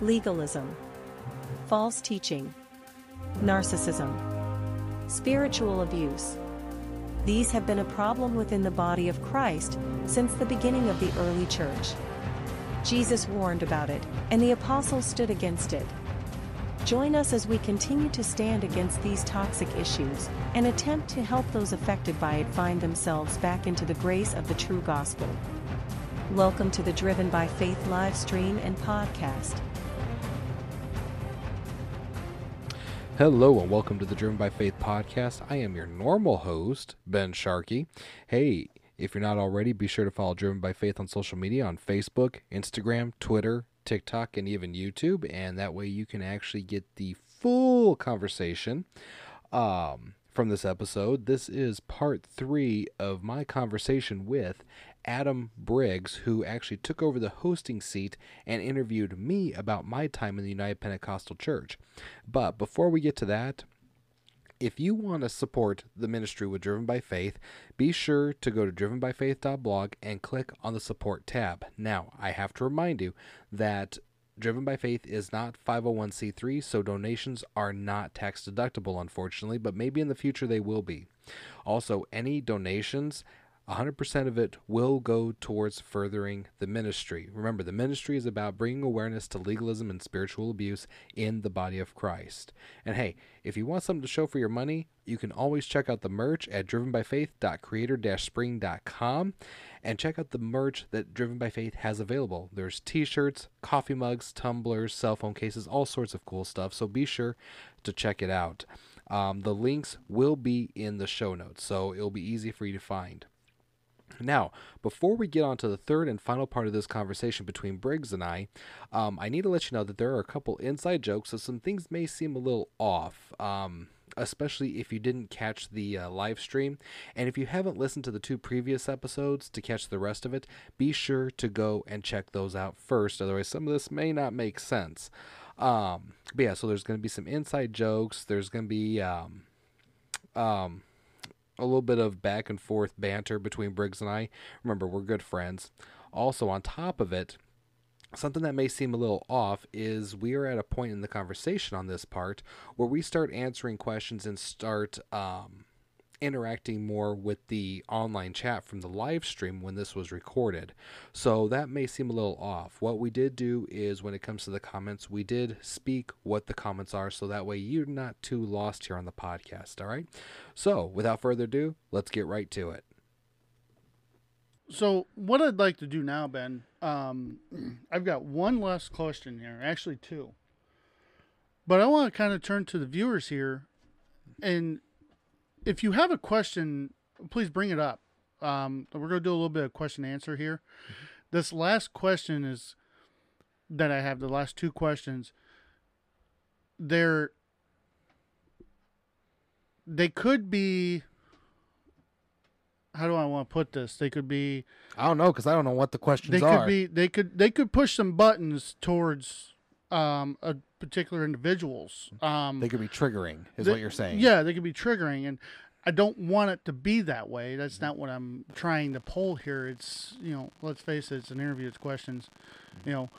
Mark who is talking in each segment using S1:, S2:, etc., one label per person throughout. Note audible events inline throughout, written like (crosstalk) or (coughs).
S1: legalism, false teaching, narcissism, spiritual abuse. These have been a problem within the body of Christ since the beginning of the early church. Jesus warned about it, and the apostles stood against it. Join us as we continue to stand against these toxic issues and attempt to help those affected by it find themselves back into the grace of the true gospel. Welcome to the Driven by Faith live stream and podcast.
S2: Hello and welcome to the Driven by Faith podcast. I am your normal host, Ben Sharkey. Hey, if you're not already, be sure to follow Driven by Faith on social media on Facebook, Instagram, Twitter, TikTok, and even YouTube, and that way you can actually get the full conversation um, from this episode. This is part three of my conversation with Adam Briggs, who actually took over the hosting seat and interviewed me about my time in the United Pentecostal Church. But before we get to that, if you want to support the ministry with Driven by Faith, be sure to go to drivenbyfaith.blog and click on the support tab. Now, I have to remind you that Driven by Faith is not 501c3, so donations are not tax deductible, unfortunately, but maybe in the future they will be. Also, any donations 100% of it will go towards furthering the ministry. Remember, the ministry is about bringing awareness to legalism and spiritual abuse in the body of Christ. And hey, if you want something to show for your money, you can always check out the merch at drivenbyfaith.creator-spring.com and check out the merch that Driven by Faith has available. There's t-shirts, coffee mugs, tumblers, cell phone cases, all sorts of cool stuff. So be sure to check it out. Um, the links will be in the show notes, so it'll be easy for you to find. Now, before we get on to the third and final part of this conversation between Briggs and I, um, I need to let you know that there are a couple inside jokes, so some things may seem a little off. Um, especially if you didn't catch the uh, live stream. And if you haven't listened to the two previous episodes to catch the rest of it, be sure to go and check those out first. Otherwise, some of this may not make sense. Um, but yeah, so there's going to be some inside jokes. There's going to be um, um, a little bit of back and forth banter between Briggs and I. Remember, we're good friends. Also, on top of it, something that may seem a little off is we are at a point in the conversation on this part where we start answering questions and start um, interacting more with the online chat from the live stream when this was recorded. So that may seem a little off. What we did do is when it comes to the comments, we did speak what the comments are so that way you're not too lost here on the podcast. All right. So without further ado, let's get right to it.
S3: So what I'd like to do now, Ben, um, (clears throat) I've got one last question here, actually two. But I want to kind of turn to the viewers here and if you have a question, please bring it up. Um, we're going to do a little bit of question answer here. Mm-hmm. This last question is that I have, the last two questions, they're, they could be, how do I want to put this? They could be,
S2: I don't know because I don't know what the questions
S3: they
S2: are.
S3: could be, they could, they could push some buttons towards um, a particular individuals. Um,
S2: they could be triggering, is
S3: they,
S2: what you're saying.
S3: Yeah, they could be triggering, and I don't want it to be that way. That's not what I'm trying to pull here. It's you know, let's face it, it's an interview. It's questions. You know,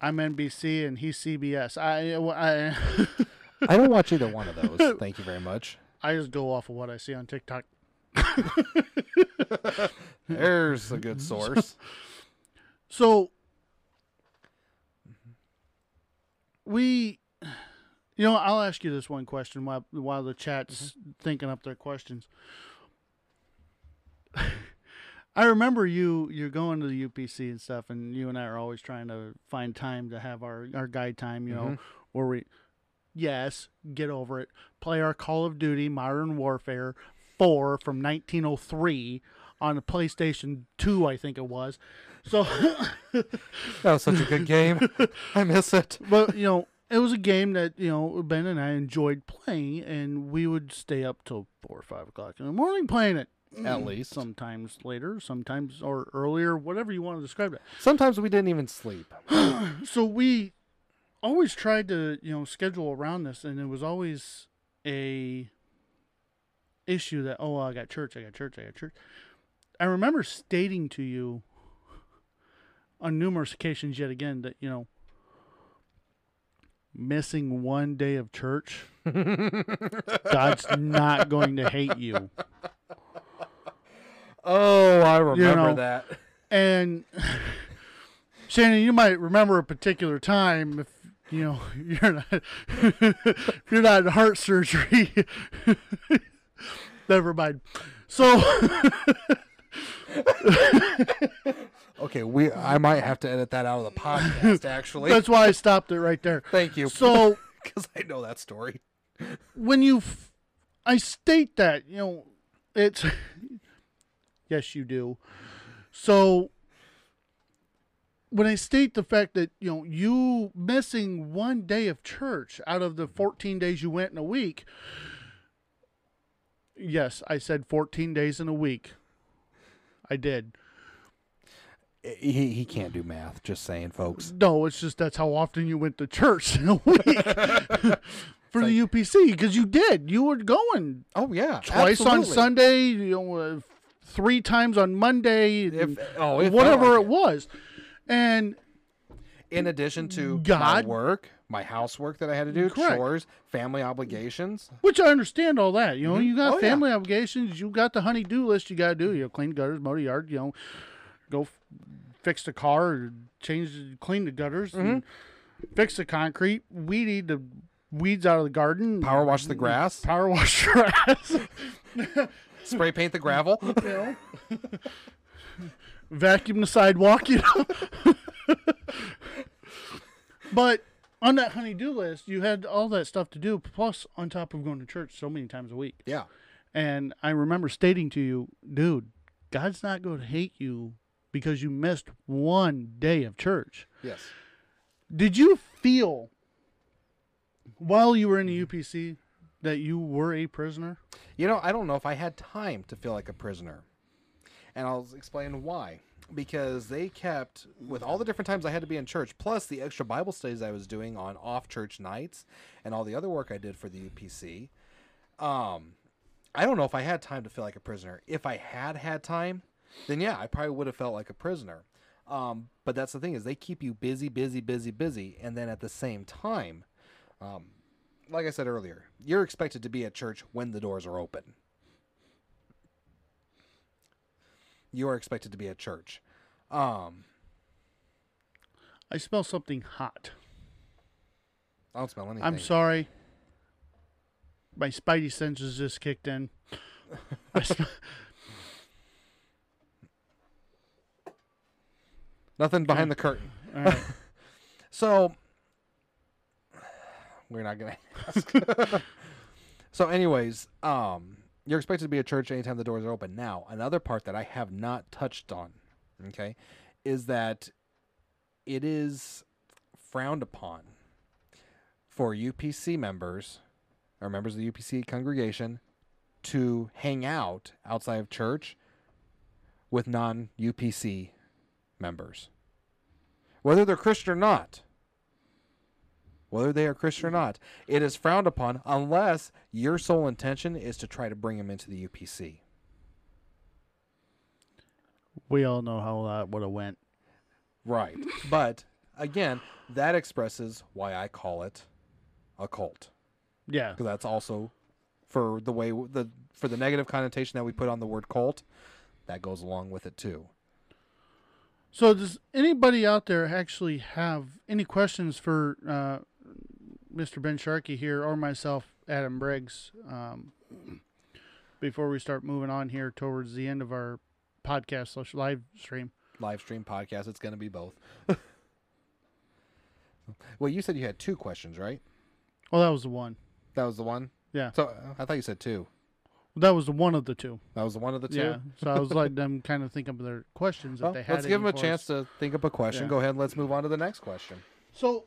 S3: I'm NBC and he's CBS. I (laughs) I,
S2: I don't watch either one of those. (laughs) Thank you very much.
S3: I just go off of what I see on TikTok. (laughs)
S2: There's a good source.
S3: So we you know i'll ask you this one question while while the chat's mm-hmm. thinking up their questions (laughs) i remember you you're going to the upc and stuff and you and i are always trying to find time to have our our guide time you know mm-hmm. where we yes get over it play our call of duty modern warfare 4 from 1903 on the playstation 2 i think it was so
S2: that was such a good game. I miss it.
S3: But you know, it was a game that you know Ben and I enjoyed playing, and we would stay up till four or five o'clock in the morning playing it.
S2: At mm. least
S3: sometimes later, sometimes or earlier, whatever you want to describe it.
S2: Sometimes we didn't even sleep. (clears throat)
S3: so we always tried to you know schedule around this, and it was always a issue that oh I got church, I got church, I got church. I remember stating to you on numerous occasions yet again that you know missing one day of church, (laughs) God's not going to hate you.
S2: Oh, I remember
S3: know,
S2: that.
S3: And (laughs) Shannon, you might remember a particular time if you know (laughs) you're not if you're not in heart surgery. Never mind. So
S2: Okay, we I might have to edit that out of the podcast (laughs) actually.
S3: that's why I stopped it right there.
S2: Thank you.
S3: So (laughs)
S2: because I know that story.
S3: when you, f- I state that you know, it's (laughs) yes, you do. So when I state the fact that you know you missing one day of church out of the 14 days you went in a week, yes, I said 14 days in a week. I did.
S2: He he can't do math. Just saying, folks.
S3: No, it's just that's how often you went to church (laughs) in a week (laughs) for the UPC because you did. You were going
S2: Oh yeah,
S3: twice on. Sunday, you know, uh, three times on Monday,
S2: If oh, if
S3: whatever
S2: I-
S3: it was. And
S2: in addition to
S3: God-
S2: my work, my housework that I had to do,
S3: Correct.
S2: chores, family obligations.
S3: which I understand all that. You know, you got
S2: Oh, yeah.
S3: family obligations, you got the honey-do list you got to do. You know, clean gutters, mow the yard, you know, go f- fix the car, or change, clean the gutters,
S2: Mm-hmm.
S3: fix the concrete, weed eat the weeds out of the garden,
S2: Power wash the grass, (laughs)
S3: power wash the grass, (laughs)
S2: spray paint the gravel.
S3: you (laughs) know, vacuum the sidewalk, you know. but on that honey-do list, you had all that stuff to do, plus on top of going to church so many times a week.
S2: yeah.
S3: And I remember stating to you, dude, God's not going to hate you because you missed one day of church.
S2: Yes.
S3: Did you feel while you were in the UPC that you were a prisoner?
S2: You know, I don't know if I had time to feel like a prisoner. And I'll explain why. Because they kept, with all the different times I had to be in church, plus the extra Bible studies I was doing on off church nights and all the other work I did for the UPC, um, I don't know if I had time to feel like a prisoner. If I had had time, then yeah, I probably would have felt like a prisoner. Um, but that's the thing is they keep you busy, busy, busy, busy, and then at the same time, um, like I said earlier, you're expected to be at church when the doors are open. You are expected to be at church. Um,
S3: I smell something hot.
S2: I don't smell anything.
S3: I'm sorry. My spidey senses just kicked in. I sm- (laughs)
S2: Nothing behind the curtain.
S3: all right. (laughs)
S2: So we're not gonna ask. (laughs) so, anyways, um, you're expected to be at church anytime the doors are open. Now, another part that I have not touched on, okay, is that it is frowned upon for UPC members or members of the UPC congregation to hang out outside of church with non UPC members. Whether they're Christian or not. Whether they are Christian or not. It is frowned upon unless your sole intention is to try to bring them into the UPC.
S3: we all know how that would have went.
S2: Right. But again, that expresses why I call it a cult.
S3: Yeah.
S2: Because that's also for the way the for the negative connotation that we put on the word cult, that goes along with it too.
S3: So, does anybody out there actually have any questions for uh, Mr. Ben Sharkey here or myself, Adam Briggs, um, before we start moving on here towards the end of our podcast slash live stream?
S2: Live stream podcast, it's going to be both. (laughs) well, you said you had two questions, right?
S3: Well, that was the one.
S2: That was the one.
S3: Yeah,
S2: So I thought you said two.
S3: That was one of the two.
S2: That was the one of the two.
S3: Yeah. So I was letting them kind of think of their questions
S2: Well,
S3: if they had.
S2: let's give them a chance
S3: us.
S2: to think up a question.
S3: Yeah.
S2: Go ahead and let's move on to the next question.
S3: So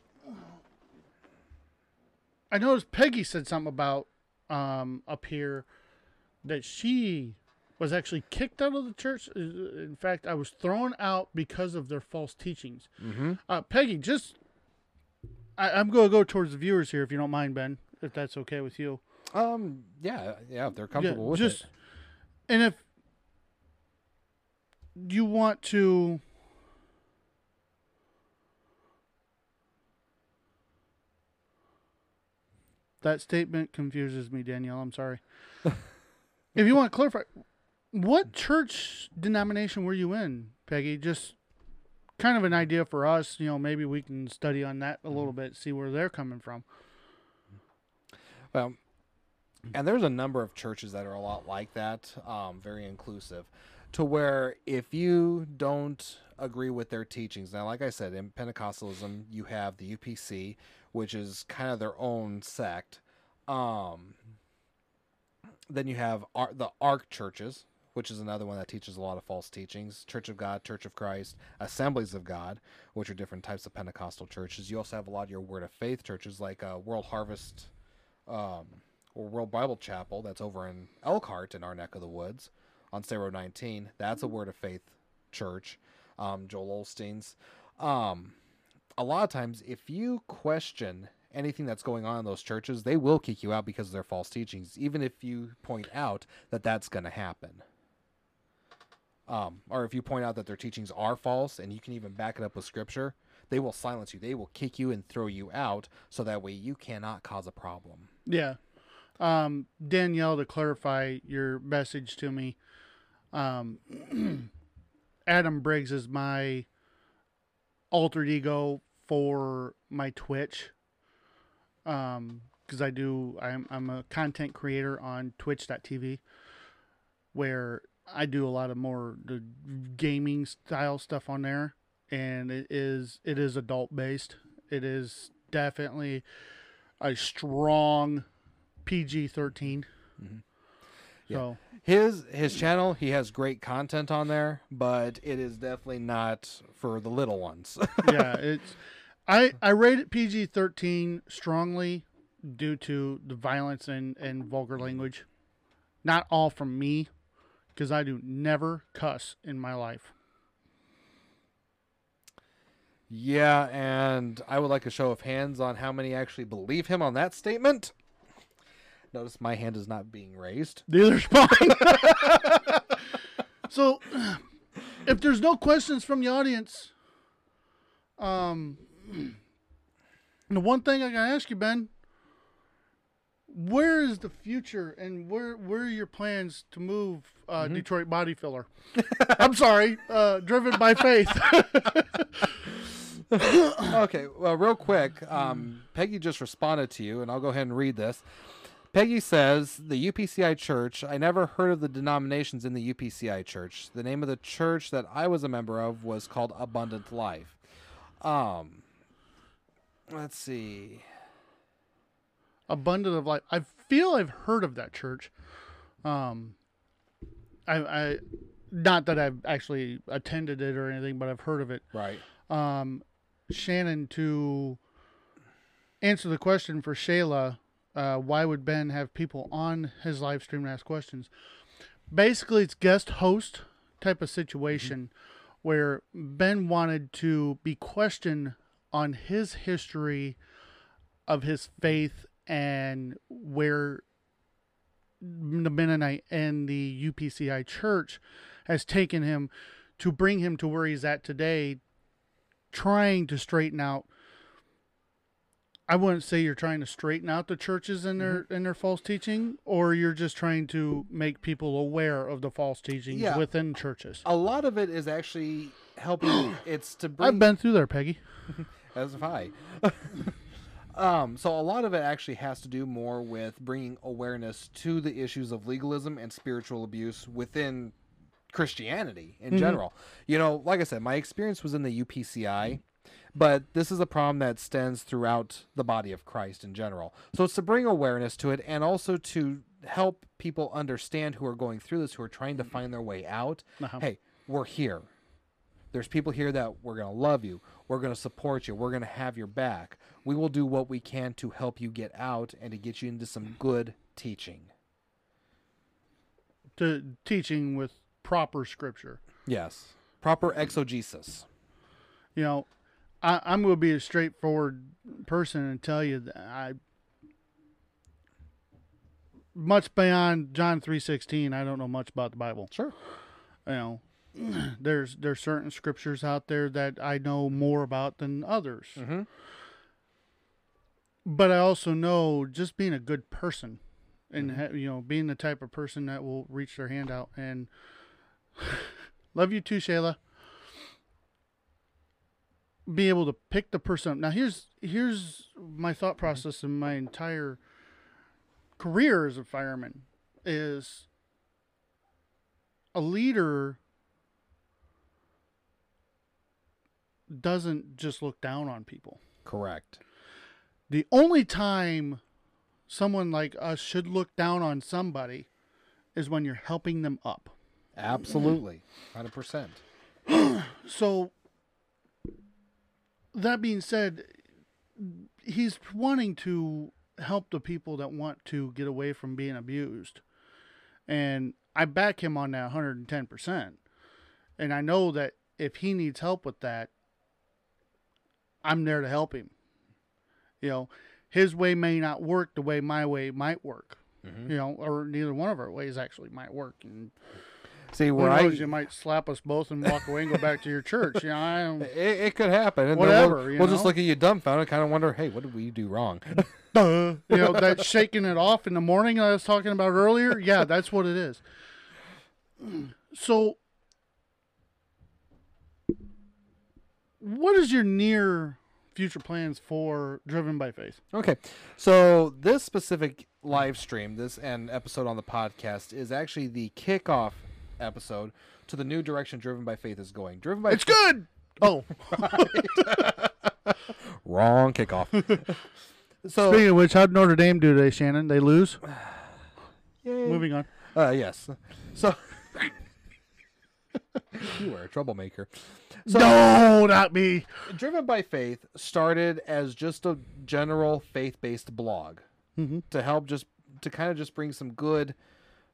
S3: I noticed Peggy said something about um, up here that she was actually kicked out of the church. Uh, In fact, I was thrown out because of their false teachings.
S2: Mm-hmm.
S3: Uh, Peggy, just I, I'm going to go towards the viewers here, if you don't mind, Ben, if that's okay with you.
S2: Um. Yeah. Yeah. If they're comfortable with
S3: just,
S2: it.
S3: And if you want to. That statement confuses me, Danielle. I'm sorry. (laughs) if you want to clarify, what church denomination were you in, Peggy? Just kind of an idea for us. You know, maybe we can study on that a little bit, see where they're coming from.
S2: Well, and there's a number of churches that are a lot like that, um, very inclusive, to where if you don't agree with their teachings, now, like I said, in Pentecostalism, you have the UPC, which is kind of their own sect. Um, then you have Ar- the Ark churches, which is another one that teaches a lot of false teachings. Church of God, Church of Christ, Assemblies of God, which are different types of Pentecostal churches. You also have a lot of your Word of Faith churches, like uh, World Harvest um, World Bible Chapel, that's over in Elkhart in our neck of the woods on State Road 19. That's a Word of Faith church. Um, Joel Osteen's. Um, a lot of times, if you question anything that's going on in those churches, they will kick you out because of their false teachings, even if you point out that that's going to happen. Um, or if you point out that their teachings are false and you can even back it up with scripture, they will silence you. They will kick you and throw you out so that way you cannot cause a problem.
S3: Yeah. Um, Danielle, to clarify your message to me, um, (clears throat) Adam Briggs is my alter ego for my Twitch. Um, because I do, I'm I'm a content creator on Twitch.tv, where I do a lot of more the gaming style stuff on there, and it is it is adult based. It is definitely a strong PG 13 mm-hmm. So
S2: His his channel, he has great content on there, but it is definitely not for the little ones. (laughs)
S3: yeah, it's I I rate it PG thirteen strongly due to the violence and and vulgar language. Not all from me, because I do never cuss in my life.
S2: yeah, and I would like a show of hands on how many actually believe him on that statement. Notice my hand is not being raised.
S3: Neither's mine. (laughs) so, if there's no questions from the audience, um, (clears throat) the one thing I gotta ask you, Ben, where is the future and where where are your plans to move uh, Detroit Body Filler? (laughs) I'm sorry, uh, driven by faith. (laughs)
S2: okay, well, real quick, um, Peggy just responded to you, and I'll go ahead and read this. Peggy says, The UPCI church, I never heard of the denominations in the UPCI church. The name of the church that I was a member of was called Abundant Life. Um, let's see.
S3: Abundant of life. I feel I've heard of that church. Um, I, I, not that I've actually attended it or anything, but I've heard of it.
S2: Right.
S3: Um, Shannon, to answer the question for Shayla, uh, why would Ben have people on his live stream to ask questions? Basically, it's guest host type of situation where Ben wanted to be questioned on his history of his faith and where the Mennonite and the UPCI church has taken him to bring him to where he's at today, trying to straighten out. I wouldn't say you're trying to straighten out the churches and their and their false teaching, or you're just trying to make people aware of the false teachings
S2: Yeah.
S3: within churches.
S2: A lot of it is actually helping. (coughs) it's to bring.
S3: I've been through there, Peggy. (laughs)
S2: as have I. (laughs) um, so a lot of it actually has to do more with bringing awareness to the issues of legalism and spiritual abuse within Christianity in general. You know, like I said, my experience was in the UPCI, but this is a problem that stands throughout the body of Christ in general. So it's to bring awareness to it and also to help people understand who are going through this, who are trying to find their way out.
S3: Uh-huh.
S2: Hey, we're here. There's people here that we're going to love you. We're going to support you. We're going to have your back. We will do what we can to help you get out and to get you into some good teaching.
S3: To teaching with proper scripture.
S2: Yes. Proper exegesis.
S3: You know, I, I'm going to be a straightforward person and tell you that I much beyond John three sixteen. I don't know much about the Bible.
S2: Sure.
S3: You know, (clears throat) there's there's certain scriptures out there that I know more about than others.
S2: Mhm.
S3: but I also know just being a good person and ha- you know being the type of person that will reach their hand out and (sighs) love you too, Shayla. Be able to pick the person up. Now here's here's my thought mm-hmm. process in my entire career as a fireman is a leader doesn't just look down on people.
S2: Correct.
S3: The only time someone like us should look down on somebody is when you're helping them up.
S2: Absolutely. 100%. (clears throat)
S3: So, that being said, he's wanting to help the people that want to get away from being abused. And I back him on that 110%. And I know that if he needs help with that, I'm there to help him. You know, his way may not work the way my way might work. Mm-hmm. You know, or neither one of our ways actually might work. And
S2: See, where I
S3: you might slap us both and walk away and go back to your church. You know, I (laughs)
S2: it, it could happen. And
S3: Whatever,
S2: We'll, we'll just look at you dumbfounded, kind of wonder, hey, what did we do wrong? (laughs)
S3: You know that shaking it off in the morning I was talking about earlier. Yeah, that's what it is. (clears throat) So, what is your near future plans for Driven by Faith?
S2: Okay, so this specific live stream, this and episode on the podcast, is actually the kickoff episode to the new direction Driven by Faith is going. Driven by
S3: It's good. (laughs) Oh, (laughs)
S2: wrong kickoff. (laughs) so
S3: speaking of which, how'd Notre Dame do today, Shannon? They lose. (sighs)
S2: yay.
S3: Moving on.
S2: Uh, yes. So you are a troublemaker. So
S3: no, not me.
S2: Driven by Faith started as just a general faith-based blog
S3: Mhm.
S2: to help just to kind of just bring some good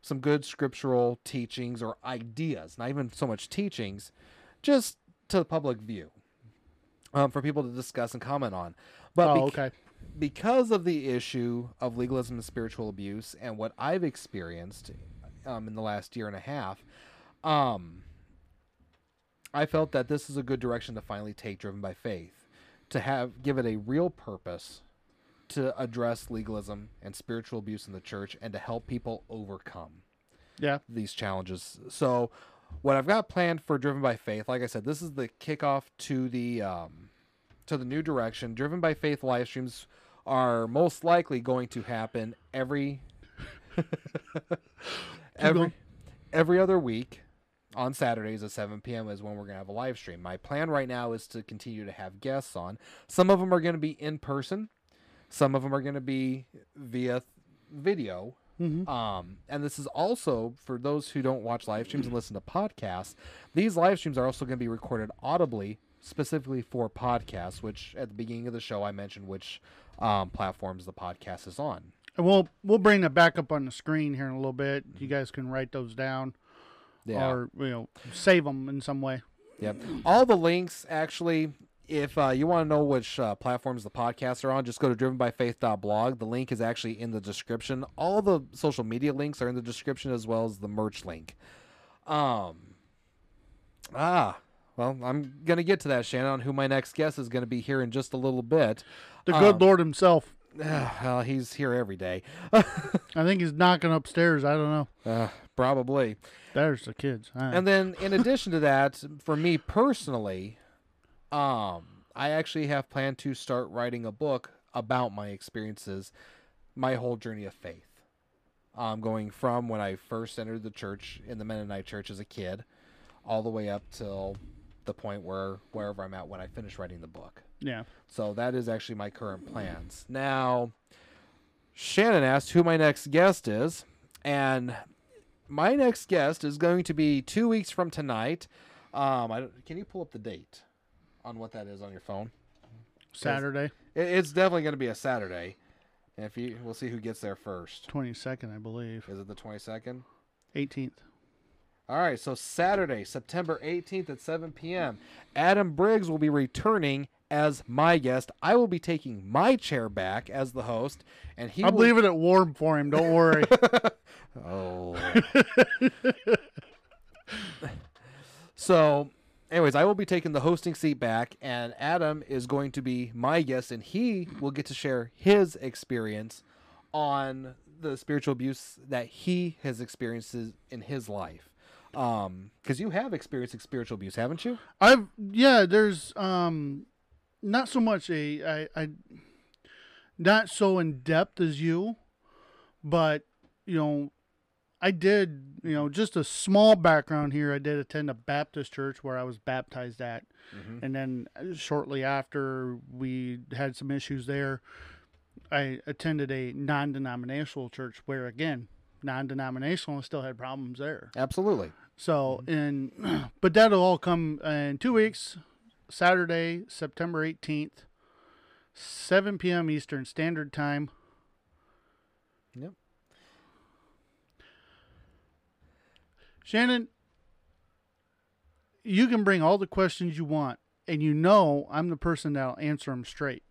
S2: some good scriptural teachings or ideas, not even so much teachings, just to the public view. Um, for people to discuss and comment on. But
S3: Oh,
S2: bec-
S3: okay.
S2: because of the issue of legalism and spiritual abuse and what I've experienced um, in the last year and a half, um, I felt that this is a good direction to finally take Driven by Faith, to have give it a real purpose to address legalism and spiritual abuse in the church and to help people overcome
S3: Yeah.
S2: these challenges. So, what I've got planned for Driven by Faith, like I said, this is the kickoff to the um, to the new direction. Driven by Faith live streams are most likely going to happen every (laughs) every
S3: going.
S2: every other week on Saturdays at 7 p.m. is when we're gonna have a live stream. My plan right now is to continue to have guests on. Some of them are gonna be in person. Some of them are gonna be via th- video.
S3: Mhm.
S2: Um, and this is also for those who don't watch live streams and listen to podcasts. These live streams are also going to be recorded audibly, specifically for podcasts. Which at the beginning of the show I mentioned which um, platforms the podcast is on.
S3: And we'll we'll bring that back up on the screen here in a little bit. You guys can write those down
S2: Yeah.
S3: or you know save them in some way.
S2: Yep. All the links, actually, if uh, you want to know which uh, platforms the podcasts are on, just go to drivenbyfaith.blog. The link is actually in the description. All the social media links are in the description as well as the merch link. Um. Ah. Well, I'm gonna get to that, Shannon. Who my next guest is gonna be here in just a little bit.
S3: The good
S2: Um,
S3: Lord Himself. (sighs)
S2: well, he's here every day. (laughs)
S3: I think he's knocking upstairs. I don't know.
S2: Uh, probably.
S3: There's the kids. Right.
S2: And then in addition to that, for me personally, um, I actually have planned to start writing a book about my experiences, my whole journey of faith. Um, going from when I first entered the church in the Mennonite church as a kid, all the way up till the point where wherever I'm at when I finish writing the book.
S3: yeah.
S2: So that is actually my current plans. Now, Shannon asked who my next guest is, and my next guest is going to be two weeks from tonight. Um, I, can you pull up the date on what that is on your phone?
S3: Saturday,
S2: It, it's definitely going to be a Saturday. And if you, we'll see who gets there first.
S3: twenty second, I believe.
S2: Is it the twenty second?
S3: Eighteenth.
S2: All right, so Saturday, September 18th at 7 p.m., Adam Briggs will be returning as my guest. I will be taking my chair back as the host, and he
S3: I'm
S2: will.
S3: leave it warm for him. Don't worry. (laughs) (laughs)
S2: Oh. (laughs) so, anyways, I will be taking the hosting seat back, and Adam is going to be my guest, and he will get to share his experience on the spiritual abuse that he has experienced in his life. Um, because you have experienced spiritual abuse, haven't you?
S3: I've yeah. There's um, not so much a I I, not so in depth as you, but you know, I did you know just a small background here. I did attend a Baptist church where I was baptized at, mm-hmm. and then uh, shortly after we had some issues there, I attended a non-denominational church where again non-denominational still had problems there.
S2: Absolutely.
S3: So, mm-hmm. and (clears throat) but that'll all come in two weeks, Saturday, September eighteenth, seven p.m. Eastern Standard Time.
S2: Yep.
S3: Shannon, you can bring all the questions you want, and you know I'm the person that'll answer them straight.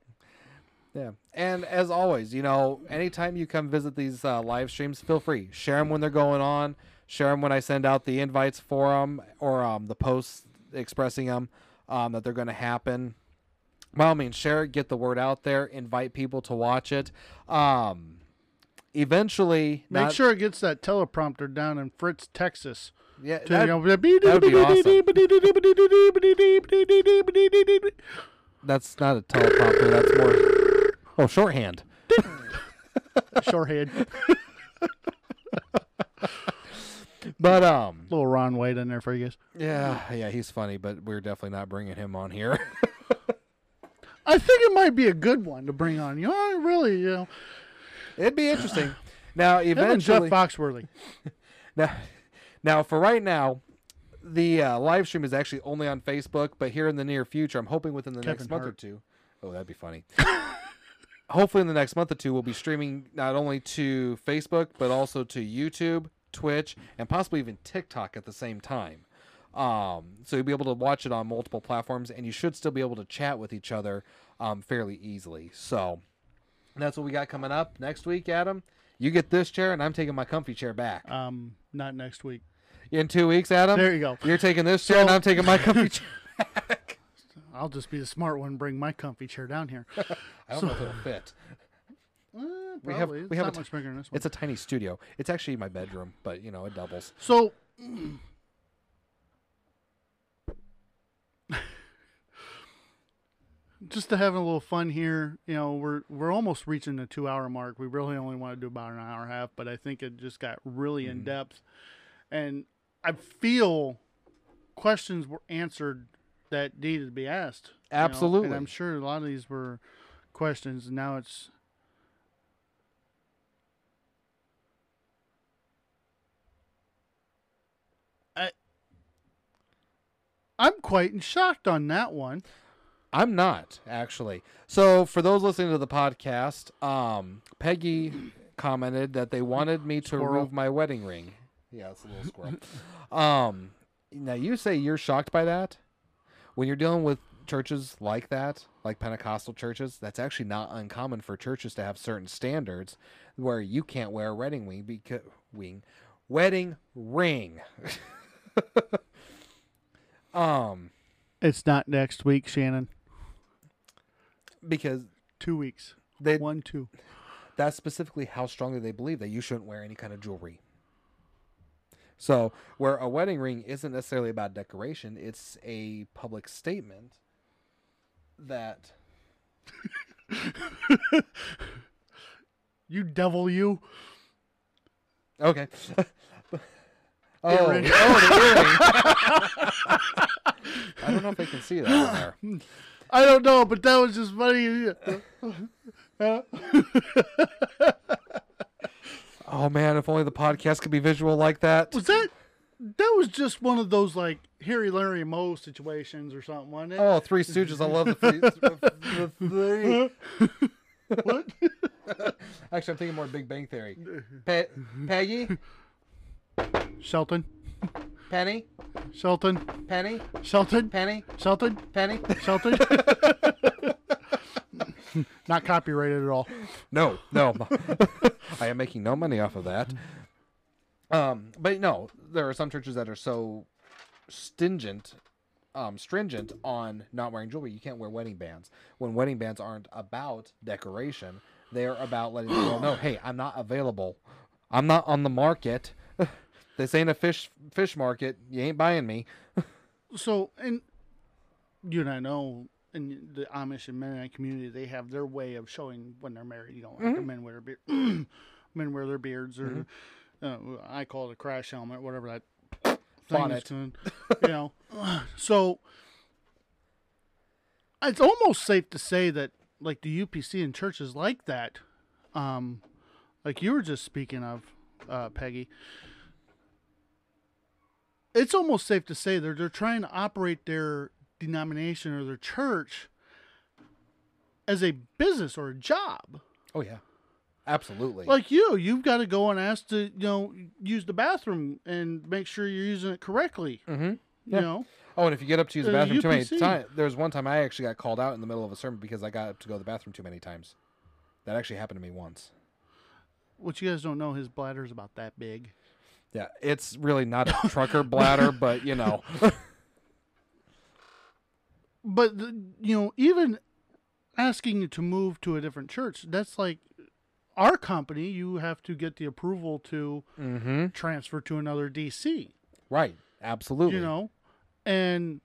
S2: Yeah. And as always, you know, anytime you come visit these uh, live streams, feel free. Share them when they're going on. Share them when I send out the invites for them or um, the posts expressing them um, that they're going to happen. By all means, share it, get the word out there, invite people to watch it. Um, eventually,
S3: Make
S2: not-
S3: sure it gets that teleprompter down in Fritch, Texas.
S2: Yeah,
S3: To,
S2: that-
S3: you know,
S2: would be awesome. that's not a teleprompter. That's more oh shorthand.
S3: Shorthand.
S2: But um,
S3: Little Ron White in there for you guys.
S2: yeah, yeah, he's funny, but we're definitely not bringing him on here.
S3: I think it might be a good one to bring on. You know, really, you know,
S2: It'd be interesting. Now,
S3: and Jeff Foxworthy. (laughs)
S2: now, now for right now, the uh, live stream is actually only on Facebook. But here in the near future, I'm hoping within the next
S3: Kevin
S2: month or
S3: Hart.
S2: two. Oh, that'd be funny. (laughs) Hopefully, in the next month or two, we'll be streaming not only to Facebook but also to YouTube, Twitch, and possibly even TikTok at the same time. Um, so you'll be able to watch it on multiple platforms, and you should still be able to chat with each other um, fairly easily. So that's what we got coming up next week, Adam. You get this chair, and I'm taking my comfy chair back.
S3: Um, not next week.
S2: In two weeks, Adam.
S3: There you go.
S2: You're taking this chair, and I'm taking my comfy chair. (laughs)
S3: I'll just be the smart one and bring my comfy chair down here. (laughs)
S2: I don't know if it'll fit.
S3: Eh, (laughs)
S2: We have- we
S3: it's
S2: have a t-
S3: much bigger than this one.
S2: It's a tiny studio. It's actually my bedroom, but you know it doubles.
S3: So, (clears throat) just to have a little fun here, you know, we're we're almost reaching the two hour mark. We really only want to do about an hour and a half, but I think it just got really in mm-hmm. depth, and I feel questions were answered that needed to be asked. you know,
S2: Absolutely.
S3: and I'm sure a lot of these were questions. And now it's I, I'm quite shocked on that one.
S2: I'm not actually. So for those listening to the podcast, um, Peggy commented that they wanted me to
S3: Squirrel.
S2: remove my wedding ring. Yeah, it's a little squirrel. (laughs) um, now you say you're shocked by that when you're dealing with churches like that, like Pentecostal churches. That's actually not uncommon for churches to have certain standards where you can't wear a wedding wing because wing wedding ring. (laughs) um,
S3: It's not next week, Shannon.
S2: Because
S3: Two weeks.
S2: they
S3: One, two.
S2: that's specifically how strongly they believe that you shouldn't wear any kind of jewelry. So, where a wedding ring isn't necessarily about decoration, it's a public statement that (laughs)
S3: You devil, you.
S2: okay. (laughs) oh, oh, the earring. (laughs) I don't know if they can see that there.
S3: I don't know, but that was just funny. (laughs)
S2: Oh man, if only the podcast could be visual like that.
S3: Was that? That was just one of those like Harry, Larry, Moe situations or something, wasn't it?
S2: Oh, Three Stooges! I love the three. the three. (laughs)
S3: What?
S2: Actually, I'm thinking more Big Bang Theory. Pe- Peggy,
S3: Sheldon,
S2: Penny,
S3: Sheldon,
S2: Penny,
S3: Sheldon,
S2: Penny,
S3: Sheldon,
S2: Penny.
S3: Sheldon. (laughs) Not copyrighted at all.
S2: No, no. (laughs) I am making no money off of that. Um, but no, there are some churches that are so stingent um, stringent on not wearing jewelry. You can't wear wedding bands when wedding bands aren't about decoration. They're about letting people know, (gasps) hey, I'm not available. I'm not on the market. This ain't a fish fish market. You ain't buying me. (laughs)
S3: So, and you and I know in the Amish and Mennonite community, they have their way of showing when they're married. You know, like the men wear beard, (clears throat) men wear their beards, or uh, I call it a crash helmet, whatever that thing
S2: Bonnet.
S3: You know, (laughs) so it's almost safe to say that, like the UPC and churches like that, um, like you were just speaking of, uh, Peggy it's almost safe to say they're they're trying to operate their denomination or their church as a business or a job.
S2: Oh yeah, absolutely.
S3: Like you, you've got to go and ask to you know use the bathroom and make sure you're using it correctly.
S2: mm-hmm.
S3: You know,
S2: Oh, and if you get up to use the
S3: Uh,
S2: bathroom too many times, there was one time I actually got called out in the middle of a sermon because I got up to go to the bathroom too many times. That actually happened to me once.
S3: what you guys don't know, his bladder's about that big.
S2: Yeah, it's really not a trucker bladder, but you know, (laughs)
S3: But you know, even asking you to move to a different church, that's like our company. You have to get the approval to
S2: mm-hmm.
S3: transfer to another DC.
S2: right, absolutely.
S3: you know and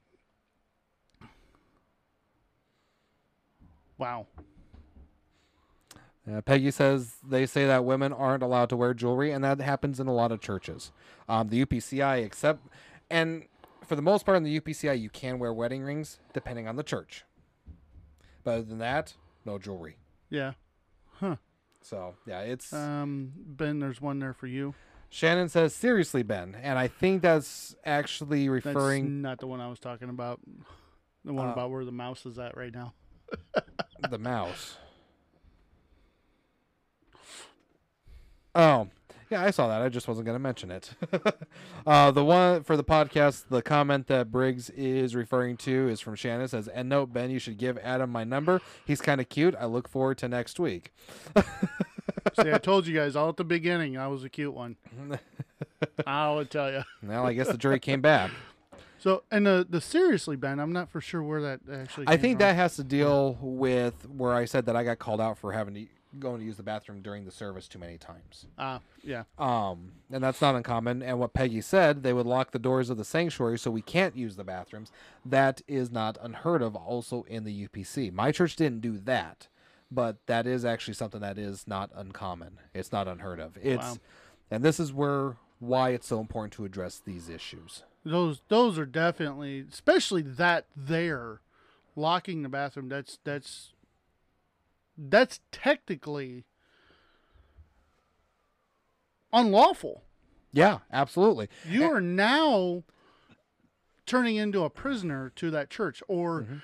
S3: wow
S2: Uh, Peggy says they say that women aren't allowed to wear jewelry, and that happens in a lot of churches. Um, the UPCI accept, and for the most part in the UPCI, you can wear wedding rings depending on the church. But other than that, no jewelry.
S3: yeah Huh.
S2: So yeah, it's
S3: um ben there's one there for you
S2: Shannon says seriously, Ben, and I think that's actually
S3: that's
S2: referring
S3: not the one i was talking about the one
S2: Uh,
S3: about where the mouse is at right now (laughs)
S2: the mouse. Oh, yeah, I saw that. I just wasn't going to mention it. (laughs) uh, the one for the podcast, the comment that Briggs is referring to is from Shannon. It says, "And note, Ben, you should give Adam my number. He's kind of cute. I look forward to next week." (laughs)
S3: see i told you guys all at the beginning i was a cute one (laughs) i would tell you
S2: Well, I guess the jury came back.
S3: so and the the seriously ben i'm not for sure where that actually
S2: I think
S3: from.
S2: that has to deal with where I said that I got called out for having to going to use the bathroom during the service too many times.
S3: ah yeah
S2: Um, and that's not uncommon. And what Peggy said, they would lock the doors of the sanctuary so we can't use the bathrooms. That is not unheard of also in the UPC. My church didn't do that, but that is actually something that is not uncommon. It's not unheard of. It's
S3: Wow.
S2: and this is where why it's so important to address these issues.
S3: those those are definitely especially that there locking the bathroom that's that's that's technically unlawful.
S2: Yeah, absolutely.
S3: you are now turning into a prisoner to that church or mm-hmm.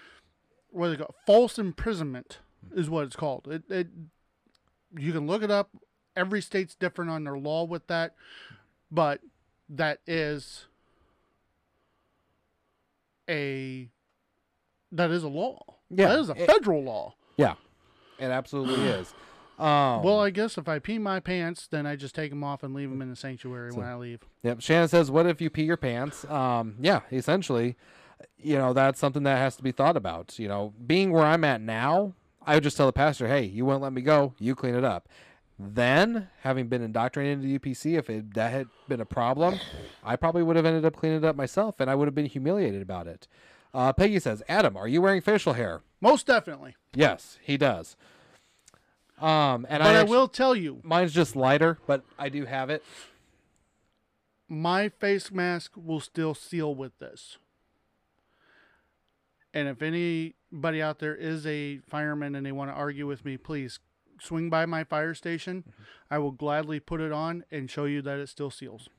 S3: what they call false imprisonment is what it's called. It, it you can look it up. Every state's different on their law with that but that is a that is a law.
S2: Yeah,
S3: that is a
S2: it-
S3: federal law.
S2: Yeah, it absolutely (sighs) is. Um,
S3: well i guess if i pee my pants then i just take them off and leave them in the sanctuary when i leave
S2: Yep. Shannon says, "What if you pee your pants?" Um, yeah, essentially, you know, that's something that has to be thought about. You know, being where I'm at now, I would just tell the pastor, "Hey, you wouldn't let me go. You clean it up." Then, having been indoctrinated into UPC, if it, that had been a problem, I probably would have ended up cleaning it up myself, and I would have been humiliated about it. Uh, Peggy says, "Adam, are you wearing facial hair?"
S3: most definitely
S2: Yes, he does. Um, and
S3: but
S2: I,
S3: i will tell you
S2: Mine's just lighter, but I do have it.
S3: my face mask will still seal with this. And if anybody out there is a fireman and they want to argue with me, please swing by my fire station. I will gladly put it on and show you that it still seals.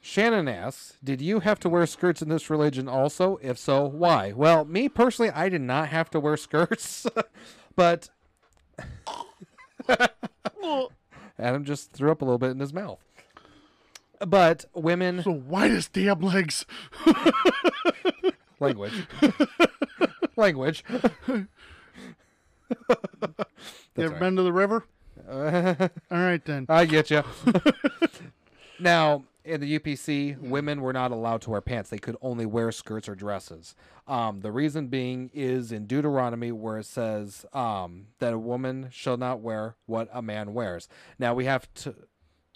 S2: Shannon asks, "Did you have to wear skirts in this religion also? If so, why?" Well, me personally, I did not have to wear skirts, (laughs) but (laughs) Adam just threw up a little bit in his mouth. But women
S3: The whitest damn legs.
S2: language, (laughs) language.
S3: you ever
S2: all
S3: been to the river?
S2: right.
S3: All right then.
S2: I get you. now, in the UPC, women were not allowed to wear pants. They could only wear skirts or dresses. Um, the reason being is in Deuteronomy where it says um, that a woman shall not wear what a man wears. Now we have to.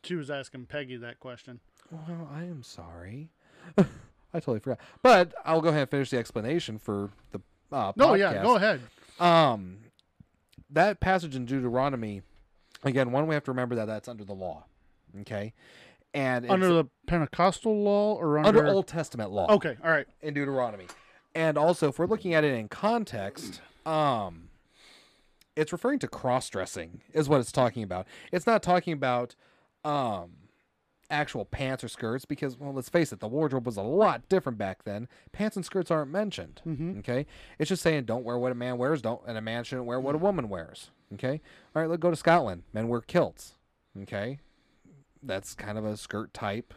S3: She was asking Peggy that question.
S2: Well, I am sorry. (laughs) I totally forgot. But I'll go ahead and finish the explanation for the uh,
S3: No, yeah, go ahead.
S2: Um, that passage in Deuteronomy, again, one we have to remember that that's under the law, okay, and it's
S3: Under the Pentecostal law or under,
S2: under Old Testament law.
S3: Okay, all right.
S2: in Deuteronomy, and also if we're looking at it in context, um, it's referring to cross dressing is what it's talking about. It's not talking about um actual pants or skirts because well let's face it the wardrobe was a lot different back then. Pants and skirts aren't mentioned
S3: Mhm.
S2: okay? It's just saying don't wear what a man wears don't and a man shouldn't wear what a woman wears okay? All right let's go to scotland. Men wear kilts okay that's kind of a skirt type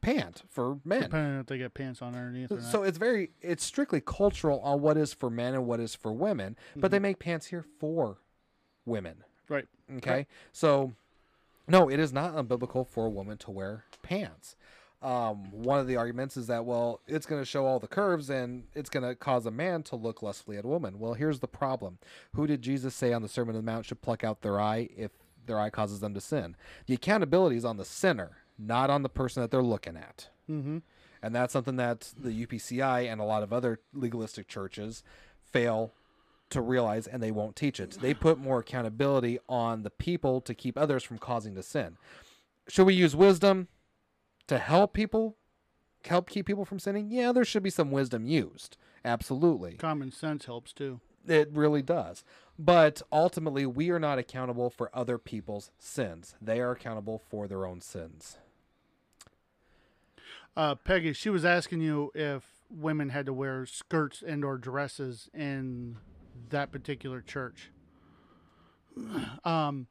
S2: pant for men
S3: Depending if they get pants on underneath or not.
S2: so it's very it's strictly cultural on what is for men and what is for women but they make pants here for women
S3: right.
S2: Okay. So, no, it is not unbiblical for a woman to wear pants. Um, one of the arguments is that, well, it's going to show all the curves and it's going to cause a man to look lustfully at a woman. Well, here's the problem. Who did Jesus say on the Sermon on the Mount should pluck out their eye if their eye causes them to sin? The accountability is on the sinner, not on the person that they're looking at.
S3: Mm-hmm.
S2: And that's something that the UPCI and a lot of other legalistic churches fail to realize and they won't teach it. They put more accountability on the people to keep others from causing to sin. Should we use wisdom to help people help keep people from sinning? Yeah, there should be some wisdom used. Absolutely.
S3: Common sense helps too.
S2: It really does. But ultimately, we are not accountable for other people's sins. They are accountable for their own sins.
S3: Uh, Peggy, she was asking you if women had to wear skirts and or dresses in that particular church. (clears throat) Um,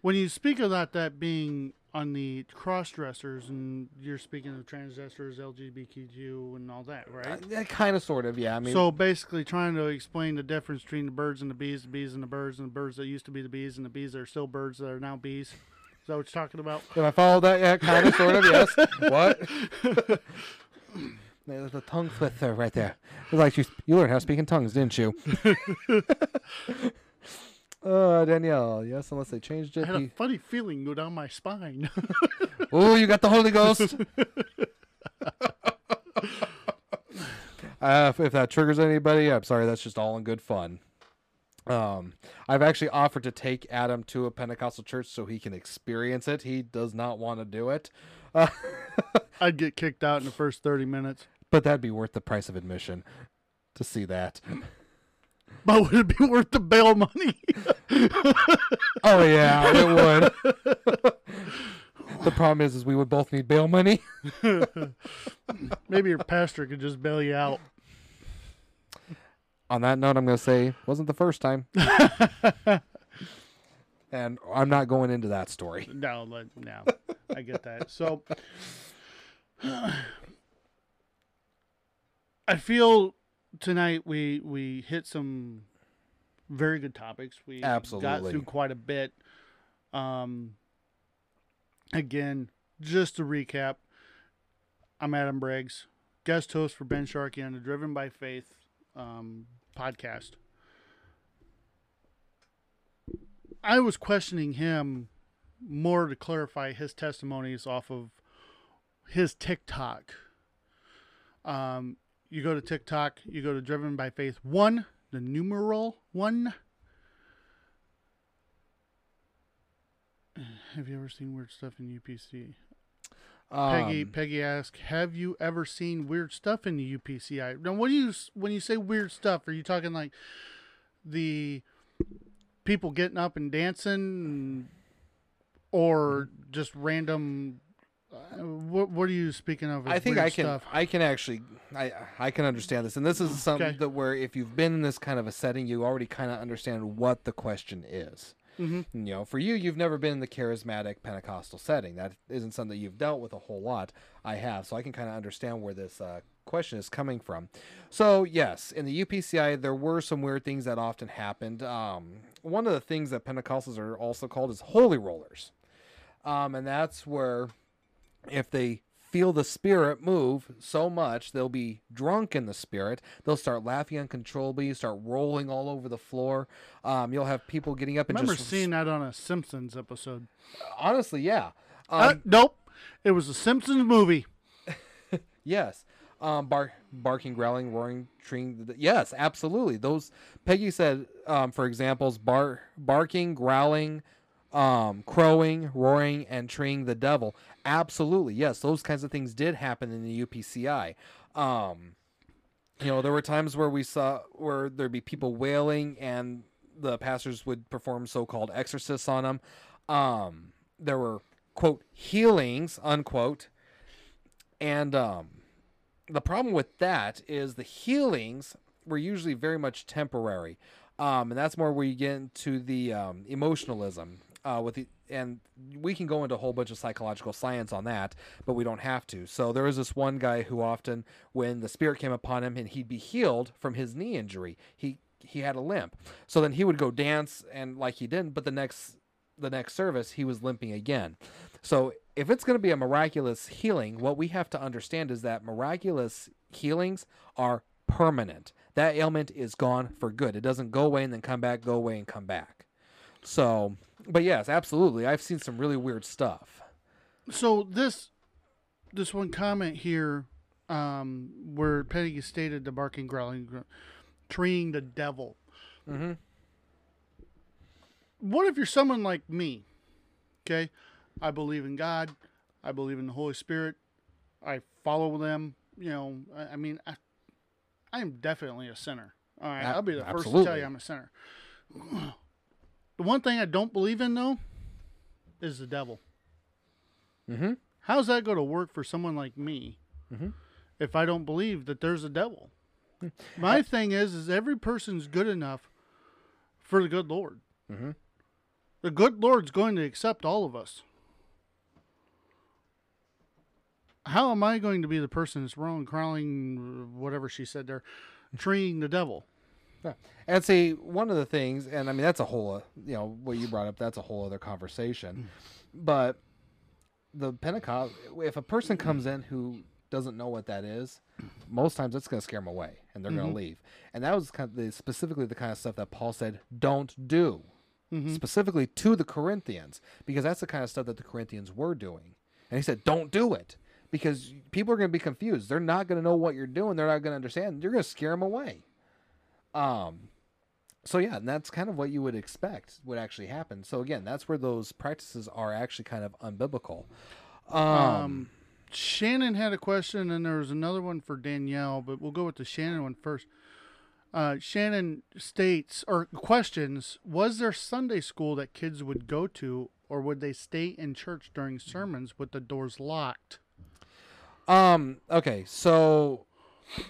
S3: when you speak of that, that being on the cross dressers, and you're speaking of transgenders, LGBTQ, and all that, right?
S2: Uh, kind of, sort of, yeah. I mean,
S3: so basically, trying to explain the difference between the birds and the bees, the bees and the birds, and the birds that used to be the bees, and the bees that are still birds that are now bees. Is that what you're talking about?
S2: If I follow that, yeah, kind of, sort of, yes. (laughs) what? There's the tongue twister right there. It's like you, you learned how to speak in tongues, didn't you? (laughs) uh, Danielle, yes, unless they changed
S3: I had a funny feeling go down my spine. (laughs)
S2: Oh, you got the Holy Ghost. (laughs) uh, if, if that triggers anybody, I'm sorry. That's just all in good fun. Um, I've actually offered to take Adam to a Pentecostal church so he can experience it. He does not want to do it, uh, (laughs)
S3: I'd get kicked out in the first 30 minutes.
S2: but that'd be worth the price of admission to see that. (laughs)
S3: But would it be worth the bail money? (laughs)
S2: Oh yeah, it would. the problem is, is we would both need bail money. (laughs)
S3: Maybe your pastor could just bail you out.
S2: On that note, I'm going to say wasn't the first time, and I'm not going into that story.
S3: No, no, I get that. So, (sighs) I feel tonight we we hit some very good topics. We
S2: absolutely got
S3: through quite a bit. Um, again, just to recap, I'm Adam Briggs, guest host for Ben Sharkey on the Driven by Faith um, podcast. I was questioning him more to clarify his testimonies off of his TikTok. Um, you go to TikTok, you go to Driven by Faith one, the numeral one. (sighs) Have you ever seen weird stuff in UPC? Peggy
S2: Um,
S3: Peggy asked, "Have you ever seen weird stuff in the UPCI?" Now, what do you when you say weird stuff? Are you talking like the people getting up and dancing, or just random? Uh, what What are you speaking of?
S2: I think I can
S3: Stuff?
S2: I can actually I I can understand this, and this is something
S3: Okay.
S2: that where if you've been in this kind of a setting, you already kind of understand what the question is.
S3: Mhm.
S2: You know, for you, you've never been in the charismatic Pentecostal setting. That isn't something you've dealt with a whole lot. I have, so I can kind of understand where this uh, question is coming from. So yes, in the UPCI, there were some weird things that often happened. Um, one of the things that Pentecostals are also called is holy rollers, um, and that's where if they feel the spirit move so much, they'll be drunk in the spirit. They'll start laughing uncontrollably, start rolling all over the floor. Um, you'll have people getting up and I
S3: remember
S2: just
S3: seeing that on a Simpsons episode.
S2: honestly, yeah. Um,
S3: uh, nope, it was a Simpsons movie. (laughs)
S2: Yes. Um, bark, barking, growling, roaring, treeing. Yes, absolutely. Those Peggy said, um, for examples, bar, barking, growling, um, crowing, roaring, and treeing the devil. Absolutely, yes. Those kinds of things did happen in the UPCI. Um, you know, there were times where we saw where there'd be people wailing, and the pastors would perform so-called exorcists on them. Um, there were quote healings unquote, and um, the problem with that is the healings were usually very much temporary, um, and that's more where you get into the um, emotionalism uh, with the and we can go into a whole bunch of psychological science on that, but we don't have to. So there was this one guy who often, when the spirit came upon him and he'd be healed from his knee injury, he he had a limp. So then he would go dance and like he didn't, but the next the next service he was limping again. So if it's going to be a miraculous healing, what we have to understand is that miraculous healings are permanent. That ailment is gone for good. It doesn't go away and then come back, go away and come back. So, but yes, absolutely. I've seen some really weird stuff.
S3: So this this one comment here, um, where Peggy stated the barking, growling, gr- treeing the devil.
S2: Mm-hmm.
S3: What if you're someone like me? Okay, I believe in God. I believe in the Holy Spirit. I follow them. You know, I, I mean, I, I am definitely a sinner. All right,
S2: A-
S3: I'll be the first to tell you I'm a sinner. The one thing I don't believe in though is the devil.
S2: Mm-hmm.
S3: How's that going to work for someone like me
S2: Mhm.
S3: if I don't believe that there's a devil? My thing is, is every person's good enough for the good Lord.
S2: Mhm.
S3: The good Lord's going to accept all of us. How am I going to be the person that's wrong, crawling, whatever she said there, treeing the devil?
S2: Yeah. And see, one of the things, and I mean, that's a whole, uh, you know, what you brought up, that's a whole other conversation. Mm. But the Pentecost, if a person comes in who doesn't know what that is, most times it's going to scare them away and they're going to mm-hmm. leave. And that was kind of the, specifically the kind of stuff that Paul said, don't do. Mm-hmm. Specifically to the Corinthians, because that's the kind of stuff that the Corinthians were doing. And he said, don't do it. Because people are going to be confused. They're not going to know what you're doing. They're not going to understand. You're going to scare them away. Um, so yeah, and that's kind of what you would expect would actually happen. So again, that's where those practices are actually kind of unbiblical. Um,
S3: Um, Shannon had a question, and there was another one for Danielle, but we'll go with the Shannon one first. Uh, Shannon states or questions: Was there Sunday school that kids would go to, or would they stay in church during sermons with the doors locked?
S2: um, okay, so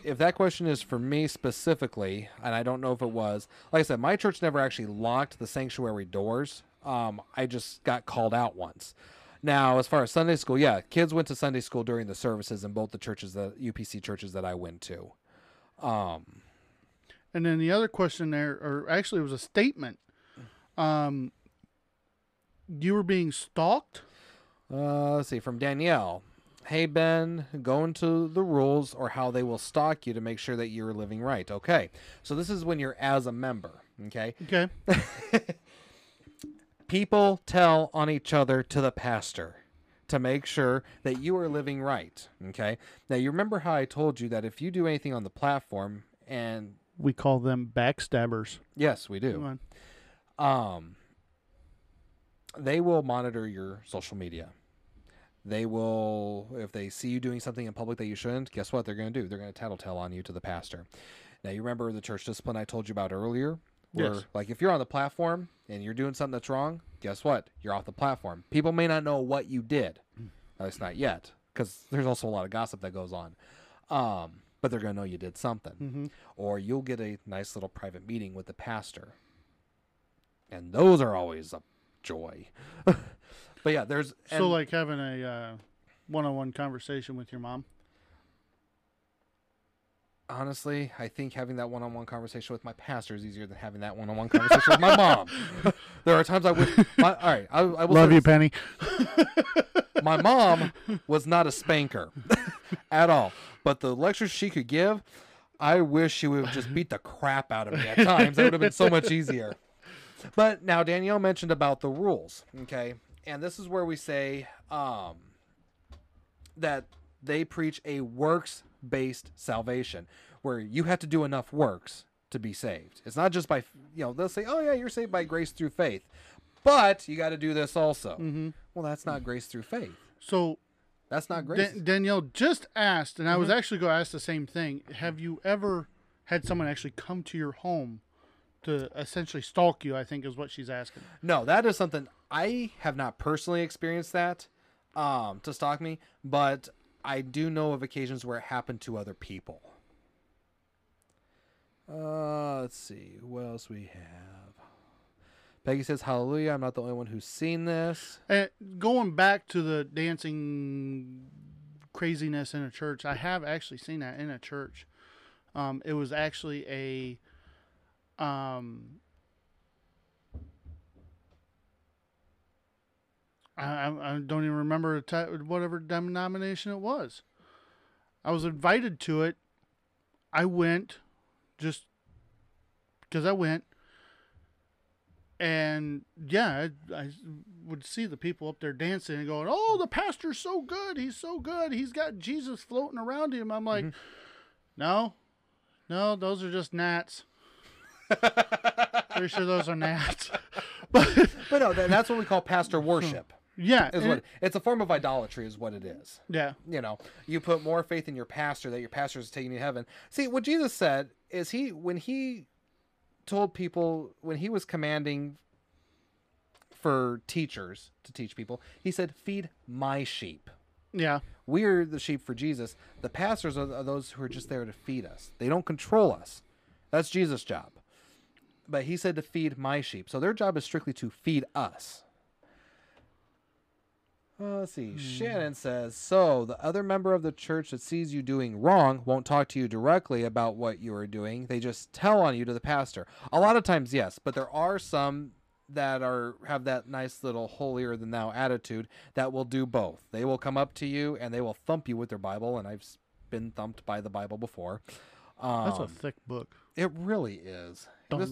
S2: if that question is for me specifically, and I don't know if it was, like I said, my church never actually locked the sanctuary doors. Um, I just got called out once. Now, as far as Sunday school, yeah, kids went to Sunday school during the services in both the churches, the UPC churches that I went to. Um,
S3: And then the other question there, or actually, it was a statement. Um, you were being stalked.
S2: Uh, let's see from Danielle. Hey Ben, go into the rules or how they will stalk you to make sure that you're living right. Okay, so this is when you're as a member. Okay,
S3: Okay. (laughs)
S2: people tell on each other to the pastor to make sure that you are living right. Okay, now you remember how I told you that if you do anything on the platform, and
S3: We call them backstabbers.
S2: yes, we do.
S3: Come on.
S2: um they will monitor your social media they will if they see you doing something in public that you shouldn't guess what they're going to do? They're going to tattletale on you to the pastor. Now you remember the church discipline i told you about earlier? Where
S3: Yes.
S2: like if you're on the platform and you're doing something that's wrong guess what? You're off the platform. People may not know what you did. At least not yet because there's also a lot of gossip that goes on. Um, but they're going to know you did something.
S3: Mhm.
S2: or you'll get a nice little private meeting with the pastor. And those are always a joy (laughs) but yeah there's
S3: So, like having a uh, one-on-one conversation with your mom.
S2: honestly, I think having that one-on-one conversation with my pastor is easier than having that one-on-one conversation with my (laughs) mom. there are times I would. My, all right, I, I will
S3: Love you,
S2: this.
S3: Penny. (laughs)
S2: my mom was not a spanker (laughs) at all. But the lectures she could give, I wish she would have just beat the crap out of me at times. That would have been so much easier. But now Danielle mentioned about the rules, okay? And this is where we say um, that they preach a works based salvation, where you have to do enough works to be saved. It's not just by, you know, they'll say, oh, yeah, you're saved by grace through faith. But you got to do this also.
S3: Mm-hmm.
S2: Well, that's not grace through faith.
S3: So
S2: That's not grace.
S3: Dan- Danielle just asked, and I was actually going to ask the same thing. Have you ever had someone actually come to your home to essentially stalk you? I think is what she's asking.
S2: no, that is something I have not personally experienced that um, to stalk me, but I do know of occasions where it happened to other people. Uh, let's see. What else we have? Peggy says, Hallelujah. I'm not the only one who's seen this.
S3: And going back to the dancing craziness in a church, I have actually seen that in a church. Um, it was actually a um, I, I I don't even remember the ti- whatever denomination it was. I was invited to it. I went just because I went. And yeah, I, I would see the people up there dancing and going, "Oh, the pastor's so good. He's so good. He's got Jesus floating around him." I'm like, mm-hmm. "No, no, those are just gnats." Pretty sure those are gnats. (laughs) but
S2: But no, that's what we call pastor worship.
S3: Yeah,
S2: Is what
S3: it-
S2: it's a form of idolatry, is what it is.
S3: yeah,
S2: you know, you put more faith in your pastor that your pastor is taking you to heaven. See, what Jesus said is he when he told people when he was commanding for teachers to teach people, he said, "Feed my sheep."
S3: yeah,
S2: We're the sheep for Jesus. The pastors are, are those who are just there to feed us. They don't control us. That's Jesus' job. But he said to feed my sheep. So their job is strictly to feed us. Uh, let's see. Shannon says, so the other member of the church that sees you doing wrong won't talk to you directly about what you are doing. They just tell on you to the pastor. A lot of times, yes, but there are some that are have that nice little holier than thou attitude that will do both. They will come up to you and they will thump you with their Bible, and I've been thumped by the Bible before. Um,
S3: that's a thick book.
S2: it really is. And this,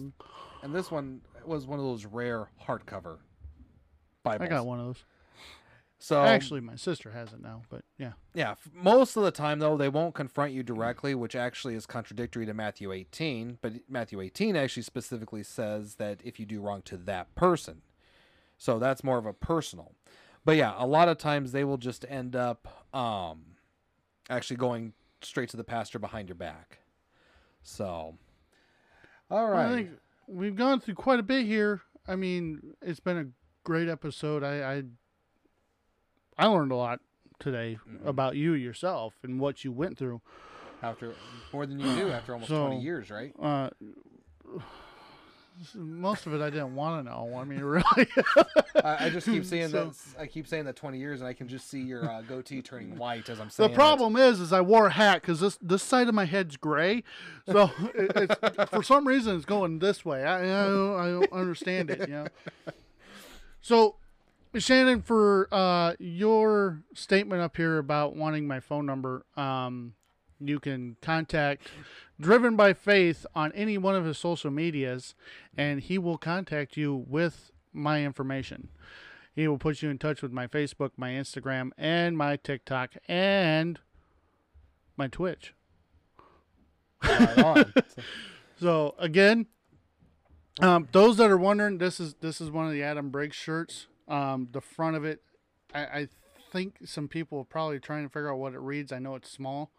S2: and this one was one of those rare hardcover Bibles.
S3: I got one of those.
S2: So
S3: Actually, my sister has it now, but yeah.
S2: yeah, most of the time though they won't confront you directly, which actually is contradictory to Matthew 18. But Matthew 18 actually specifically says that if you do wrong to that person, so that's more of a personal. But yeah, a lot of times they will just end up um, actually going straight to the pastor behind your back. So, all right.
S3: Think we've gone through quite a bit here. I mean, it's been a great episode. I I, I learned a lot today
S2: Mm-hmm.
S3: about you yourself and what you went through.
S2: after more than you do after almost
S3: So-
S2: 20 years, right?
S3: Uh, (sighs) most of it I didn't want to know. I mean, (laughs) really.
S2: I, I just keep (laughs) saying
S3: So-
S2: that. I keep saying that 20 years, and I can just see your uh, goatee turning (laughs) white as I'm
S3: the
S2: saying. it.
S3: problem is, is I wore a hat because this this side of my head's gray, so it, it's, for some reason it's going this way. I I don't, I don't understand it. You know. So, Shannon, for uh, your statement up here about wanting my phone number, um, you can contact Driven by Faith on any one of his social medias, and he will contact you with my information. He will put you in touch with my Facebook, my Instagram, and my TikTok, and my Twitch.
S2: Right. (laughs)
S3: So again, um, those that are wondering, this is this is one of the Adam Briggs shirts. Um, the front of it, I, I think some people are probably trying to figure out what it reads. I know it's small,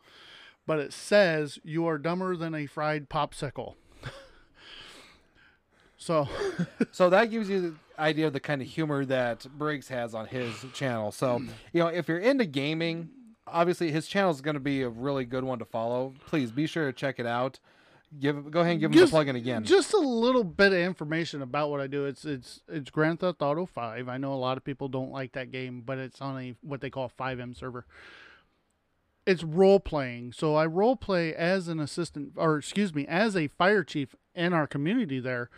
S3: but it says "You are dumber than a fried popsicle." (laughs) so (laughs)
S2: so that gives you the idea of the kind of humor that Briggs has on his channel. So, you know, if you're into gaming, obviously his channel is going to be a really good one to follow. Please be sure to check it out. Give go ahead and give them the plug in again.
S3: Just a little bit of information about what I do. It's it's it's Grand Theft Auto Five. I know a lot of people don't like that game, but it's on a what they call a FiveM server. it's role playing. So I role play as an assistant, or excuse me, as a fire chief in our community there.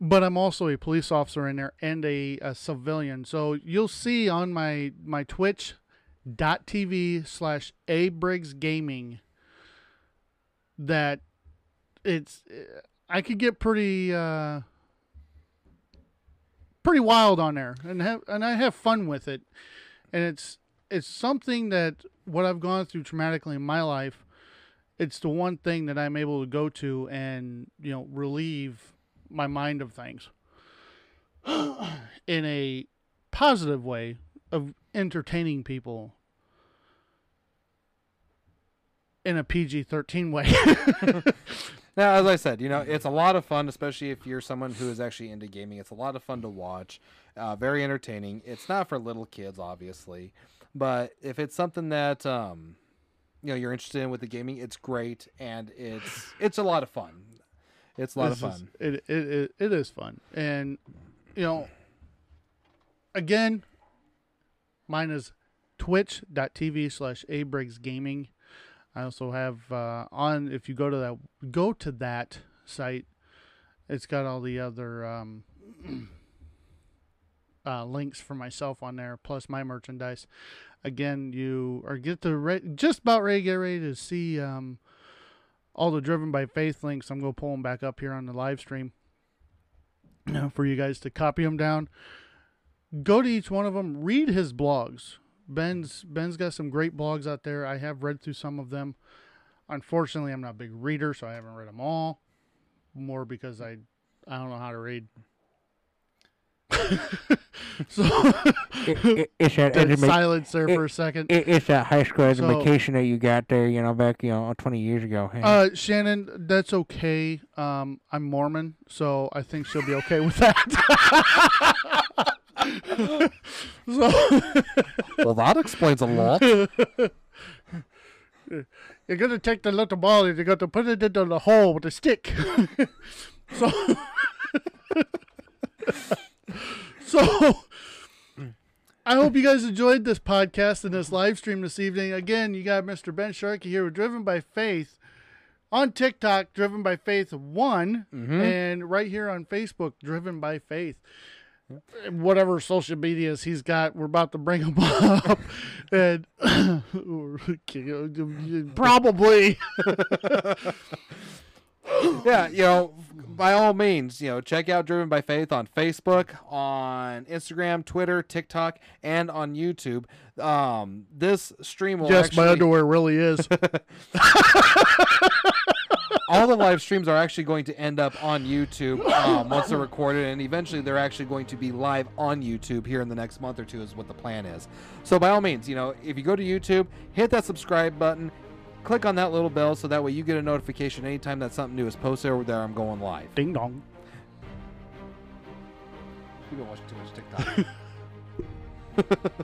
S3: But I'm also a police officer in there and a, a civilian. So you'll see on my my Twitch dot TV slash A Briggs Gaming that it's I could get pretty uh pretty wild on there and have and I have fun with it. And it's it's something that what I've gone through traumatically in my life, it's the one thing that I'm able to go to and, you know, relieve my mind of things (clears throat) in a positive way of entertaining people in a PG 13 way. (laughs)
S2: Now, as I said, you know, it's a lot of fun, especially if you're someone who is actually into gaming. It's a lot of fun to watch, uh, very entertaining. It's not for little kids, obviously, but if it's something that um, you know you're interested in with the gaming, it's great and it's it's a lot of fun. It's a lot
S3: This
S2: of
S3: is-
S2: fun.
S3: it, it, it, it is fun. And, you know, again, mine is twitch.tv slash A Briggs Gaming. I also have uh, on, if you go to that, go to that site, it's got all the other um, (clears throat) uh, links for myself on there, plus my merchandise. Again, you are get the re- just about ready to get ready to see um, all the driven by faith links. I'm gonna pull them back up here on the live stream (clears throat) for you guys to copy them down. Go to each one of them. Read his blogs. Ben's Ben's got some great blogs out there. I have read through some of them. Unfortunately, I'm not a big reader, so I haven't read them all. More because I I don't know how to read. (laughs) so
S4: It, it, it's that (laughs)
S3: dead
S4: educa-
S3: silence there
S4: it-
S3: for a second.
S4: it, it's that high school
S3: So-
S4: education that you got there, you know, back you know twenty years ago. Hey.
S3: Uh, Shannon, that's okay. Um, I'm Mormon, so I think she'll be okay with that. (laughs) so (laughs)
S2: Well, that explains a lot. (laughs)
S3: you're gonna take the little ball and you're gonna put it into the hole with a stick. (laughs) so, so I hope you guys enjoyed this podcast and this live stream this evening. Again, you got Mr. Ben Sharkey here with Driven by Faith on TikTok, Driven by Faith One, mm-hmm. and right here on Facebook, Driven by Faith. Whatever social medias he's got, we're about to bring them (laughs) up, and (laughs) probably (laughs)
S2: yeah, you know, by all means, you know, check out Driven by Faith on Facebook, on Instagram, Twitter, TikTok, and on YouTube. Um, this stream will
S3: yes,
S2: actually,
S3: my underwear really is.
S2: All the live streams are actually going to end up on YouTube um, once they're recorded, and eventually they're actually going to be live on YouTube here in the next month or two, is what the plan is. So, by all means, you know, if you go to YouTube, hit that subscribe button, click on that little bell, so that way you get a notification anytime that something new is posted over there. I'm going live.
S3: Ding dong.
S2: You've been watching too much (laughs) TikTok. (laughs)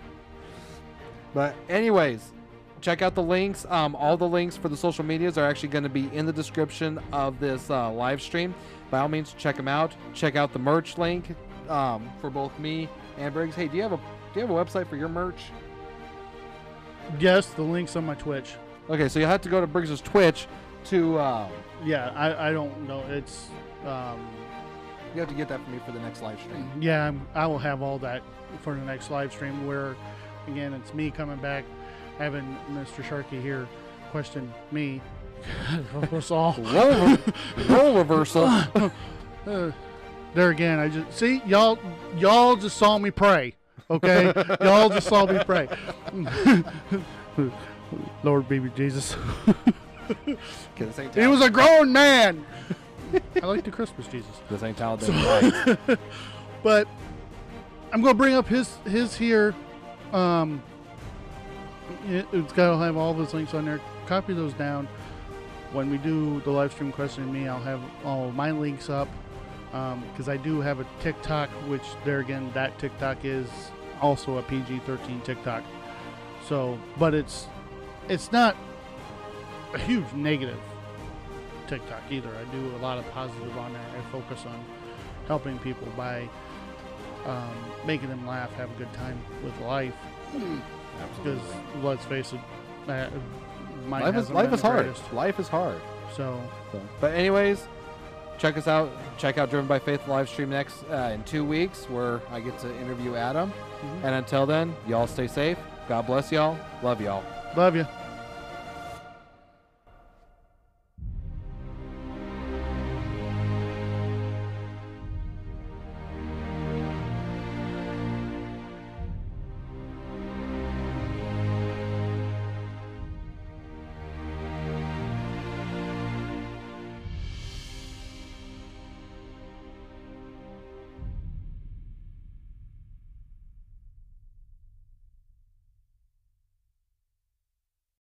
S2: but anyways, check out the links. Um, all the links for the social medias are actually going to be in the description of this uh, live stream. By all means, check them out. Check out the merch link um, for both me and Briggs. Hey, do you have a do you have a website for your merch?
S3: Yes, the link's on my Twitch.
S2: Okay, so you have to go to Briggs's Twitch to. Um,
S3: Yeah, I, I don't know. It's um,
S2: you have to get that for me for the next live stream.
S3: yeah, I'm, I will have all that for the next live stream. Where again, it's me coming back, having Mr. Sharkey here question me. (laughs) Us all. (laughs)
S2: Role reversal. (laughs)
S3: Uh, there again, I just see y'all. Y'all just saw me pray. Okay, y'all just saw me pray. Lord, baby Jesus. He was a grown man. I like the Christmas Jesus.
S2: this ain't Talladega.
S3: But I'm gonna bring up his his here. Um, it, it's got to have all those links on there. Copy those down. When we do the live stream questioning me, I'll have all my links up because I do have a TikTok, which there again, that TikTok is also a PG-13 TikTok. So, but it's it's not a huge negative TikTok either. I do a lot of positive on there. I focus on helping people by um, making them laugh, have a good time with life. Because let's face it, Uh,
S2: life is life is hard.
S3: greatest.
S2: Life is hard.
S3: So
S2: So, but anyways, check us out. Check out Driven by Faith live stream next uh, in two weeks, where I get to interview Adam.
S3: Mhm.
S2: And until then, y'all stay safe. God bless y'all. Love y'all.
S3: love you.